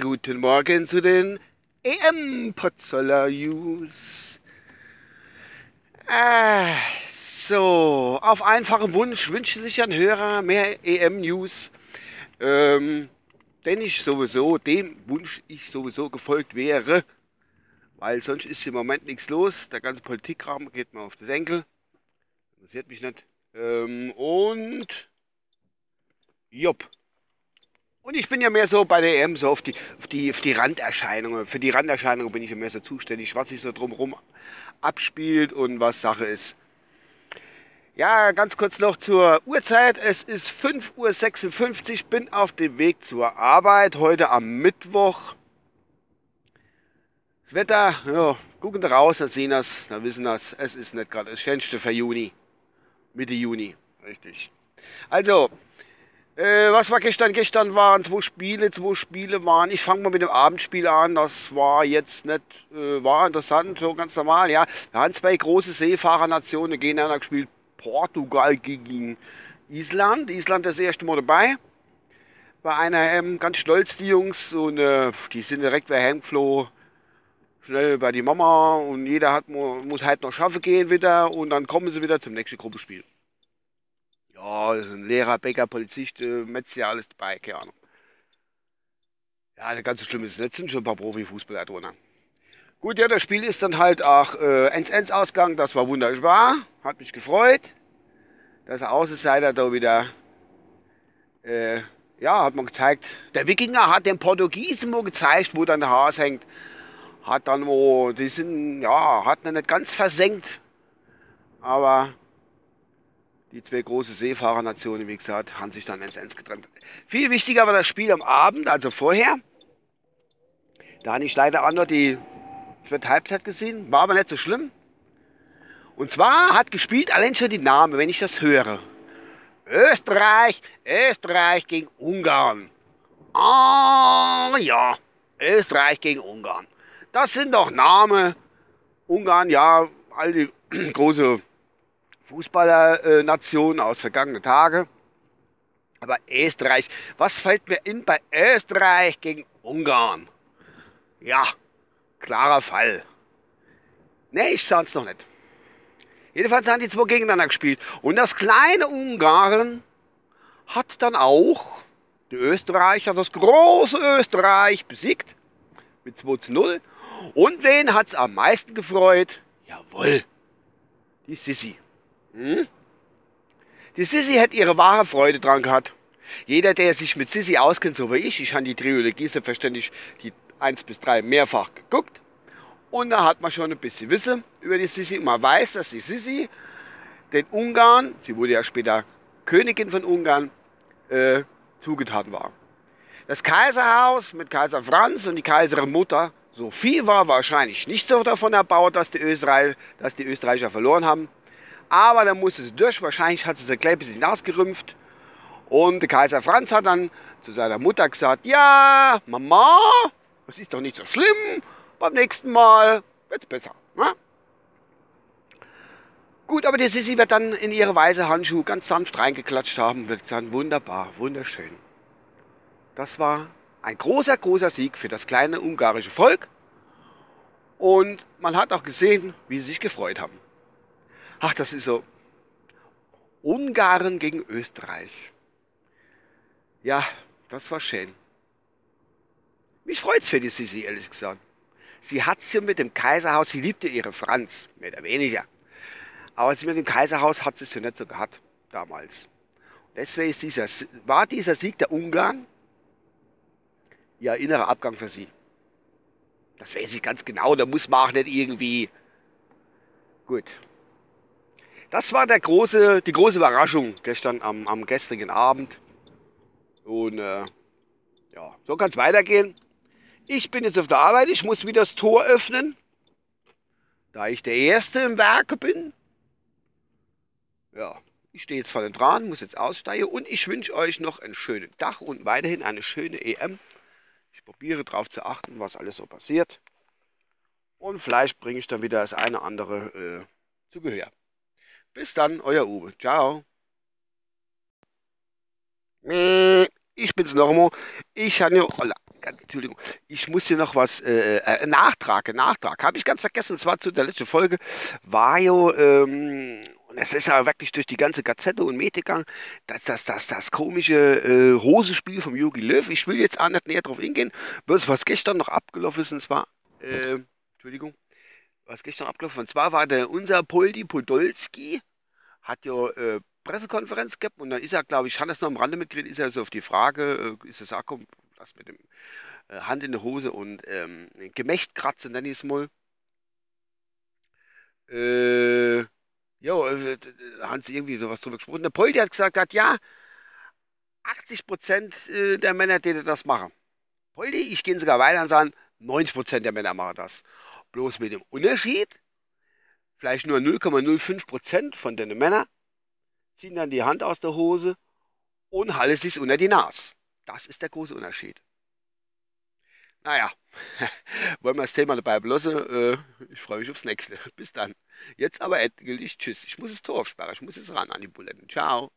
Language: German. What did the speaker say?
Guten Morgen zu den EM Potsdamer News. Ah, so, auf einfachen Wunsch wünscht sich ein Hörer mehr EM News. Ähm, denn ich sowieso, dem Wunsch ich sowieso gefolgt wäre, weil sonst ist im Moment nichts los. Der ganze Politikrahmen geht mir auf die Senkel. Interessiert mich nicht. Ähm, und Jupp. Und ich bin ja mehr so bei der EM so auf die, auf die, auf die Randerscheinungen. Für die Randerscheinungen bin ich ja mehr so zuständig, was sich so drumherum abspielt und was Sache ist. Ja, ganz kurz noch zur Uhrzeit. Es ist 5.56 Uhr, bin auf dem Weg zur Arbeit, heute am Mittwoch. Das Wetter, ja, gucken da raus, da sehen das, da wissen das, es ist nicht gerade das schönste für Juni. Mitte Juni, richtig. Also, äh, was war gestern? Gestern waren zwei Spiele, zwei Spiele waren. Ich fange mal mit dem Abendspiel an. Das war jetzt nicht, äh, war interessant, so ganz normal, ja. Da haben zwei große Seefahrernationen gegeneinander gespielt. Portugal gegen Island. Island das erste Mal dabei. Bei einer ähm, ganz stolz die Jungs und äh, die sind direkt wieder heimgeflogen. Schnell bei die Mama und jeder hat, muss halt noch schaffen gehen wieder und dann kommen sie wieder zum nächsten Gruppenspiel. Ja, ein Lehrer, Bäcker, Polizist, äh, Metzger, alles dabei, keine Ahnung. Ja, ganz so schlimm ist es nicht, sind schon ein paar Profifußballer drin. Gut, ja, das Spiel ist dann halt auch äh, 1-1 Ausgang, das war wunderbar, hat mich gefreut, der Außenseiter da wieder, äh, ja, hat man gezeigt, der Wikinger hat den Portugiesen mal gezeigt, wo dann der Haas hängt, hat dann wo, die sind, ja, hat ihn nicht ganz versenkt, aber die zwei großen Seefahrernationen, wie gesagt, haben sich dann 1-1 getrennt. Viel wichtiger war das Spiel am Abend, also vorher. Da habe ich leider auch noch die zweite Halbzeit gesehen, war aber nicht so schlimm. Und zwar hat gespielt allein schon die Namen, wenn ich das höre. Österreich, Österreich gegen Ungarn. Ah ja, Österreich gegen Ungarn. Das sind doch Namen. Ungarn, ja, all die große Fußballernation aus vergangenen Tagen. Aber Österreich, was fällt mir in bei Österreich gegen Ungarn? Ja, klarer Fall. Ne, ich sah es noch nicht. Jedenfalls haben die zwei gegeneinander gespielt. Und das kleine Ungarn hat dann auch die Österreicher, das große Österreich, besiegt. Mit 2 zu 0. Und wen hat es am meisten gefreut? Jawohl, die Sissi. Hm? Die Sissi hat ihre wahre Freude dran gehabt. Jeder, der sich mit Sissi auskennt, so wie ich, ich habe die Trilogie selbstverständlich die 1 bis 3 mehrfach geguckt. Und da hat man schon ein bisschen Wissen über die Sissi. Man weiß, dass die Sissi den Ungarn, sie wurde ja später Königin von Ungarn, äh, zugetan war. Das Kaiserhaus mit Kaiser Franz und die Kaiserin Mutter Sophie war wahrscheinlich nicht so davon erbaut, dass die, Österreich, dass die Österreicher verloren haben. Aber dann musste sie durch. Wahrscheinlich hat sie sich gleich ein bisschen ausgerümpft. Und der Kaiser Franz hat dann zu seiner Mutter gesagt, ja, Mama, das ist doch nicht so schlimm. Beim nächsten Mal wird es besser. Ne? Gut, aber die Sissi wird dann in ihre weiße Handschuhe ganz sanft reingeklatscht haben wird sagen, wunderbar, wunderschön. Das war ein großer, großer Sieg für das kleine ungarische Volk. Und man hat auch gesehen, wie sie sich gefreut haben. Ach, das ist so. Ungarn gegen Österreich. Ja, das war schön. Mich freut's für die Sisi, ehrlich gesagt. Sie hat ja mit dem Kaiserhaus, sie liebte ihre Franz, mehr oder weniger. Aber sie mit dem Kaiserhaus hat sie es ja nicht so gehabt, damals. Deswegen ist dieser, war dieser Sieg der Ungarn ihr innerer Abgang für sie. Das weiß ich ganz genau, da muss man auch nicht irgendwie. Gut, das war der große, die große Überraschung gestern am, am gestrigen Abend. Und äh, ja, so kann es weitergehen. Ich bin jetzt auf der Arbeit, ich muss wieder das Tor öffnen, da ich der Erste im Werke bin. Ja, ich stehe jetzt vorne dran, muss jetzt aussteigen und ich wünsche euch noch einen schönen Tag und weiterhin eine schöne EM. Ich probiere darauf zu achten, was alles so passiert. Und vielleicht bringe ich dann wieder das eine andere äh, zu Gehör. Bis dann, euer Uwe. Ciao. ich bin's noch einmal. Ich habe ja, Entschuldigung, ich muss hier noch was, äh, äh, Nachtrag, Nachtrag, habe ich ganz vergessen, es war zu der letzten Folge, war ja, ähm, und es ist ja wirklich durch die ganze Gazette und Med gegangen, das, das, das komische äh, Hosenspiel vom Jogi Löw, ich will jetzt auch nicht näher drauf hingehen, bloß was gestern noch abgelaufen ist, und zwar, äh, Entschuldigung, was gestern abgelaufen und zwar war der unser Poldi Podolski, hat ja äh, Pressekonferenz gehabt und da ist er, glaube ich, kann das noch am Rande mitgekriegt, ist er so auf die Frage, äh, ist es auch das mit dem äh, Hand in der Hose und ähm, Gemächt kratzen, nenne ich es mal. Äh, ja, äh, da haben sie irgendwie sowas drüber gesprochen. Der Poldi hat gesagt, hat, ja, 80% äh, der Männer, die das machen. Poldi, ich gehe sogar weiter und sagen, 90% der Männer machen das. Bloß mit dem Unterschied, vielleicht nur 0,05% von den Männern ziehen dann die Hand aus der Hose und halten sich unter die Nase. Das ist der große Unterschied. Naja, wollen wir das Thema dabei belassen. Äh, ich freue mich aufs nächste. Bis dann. Jetzt aber endgültig Tschüss. Ich muss das Tor aufsperren. Ich muss jetzt ran an die Buletten. Ciao.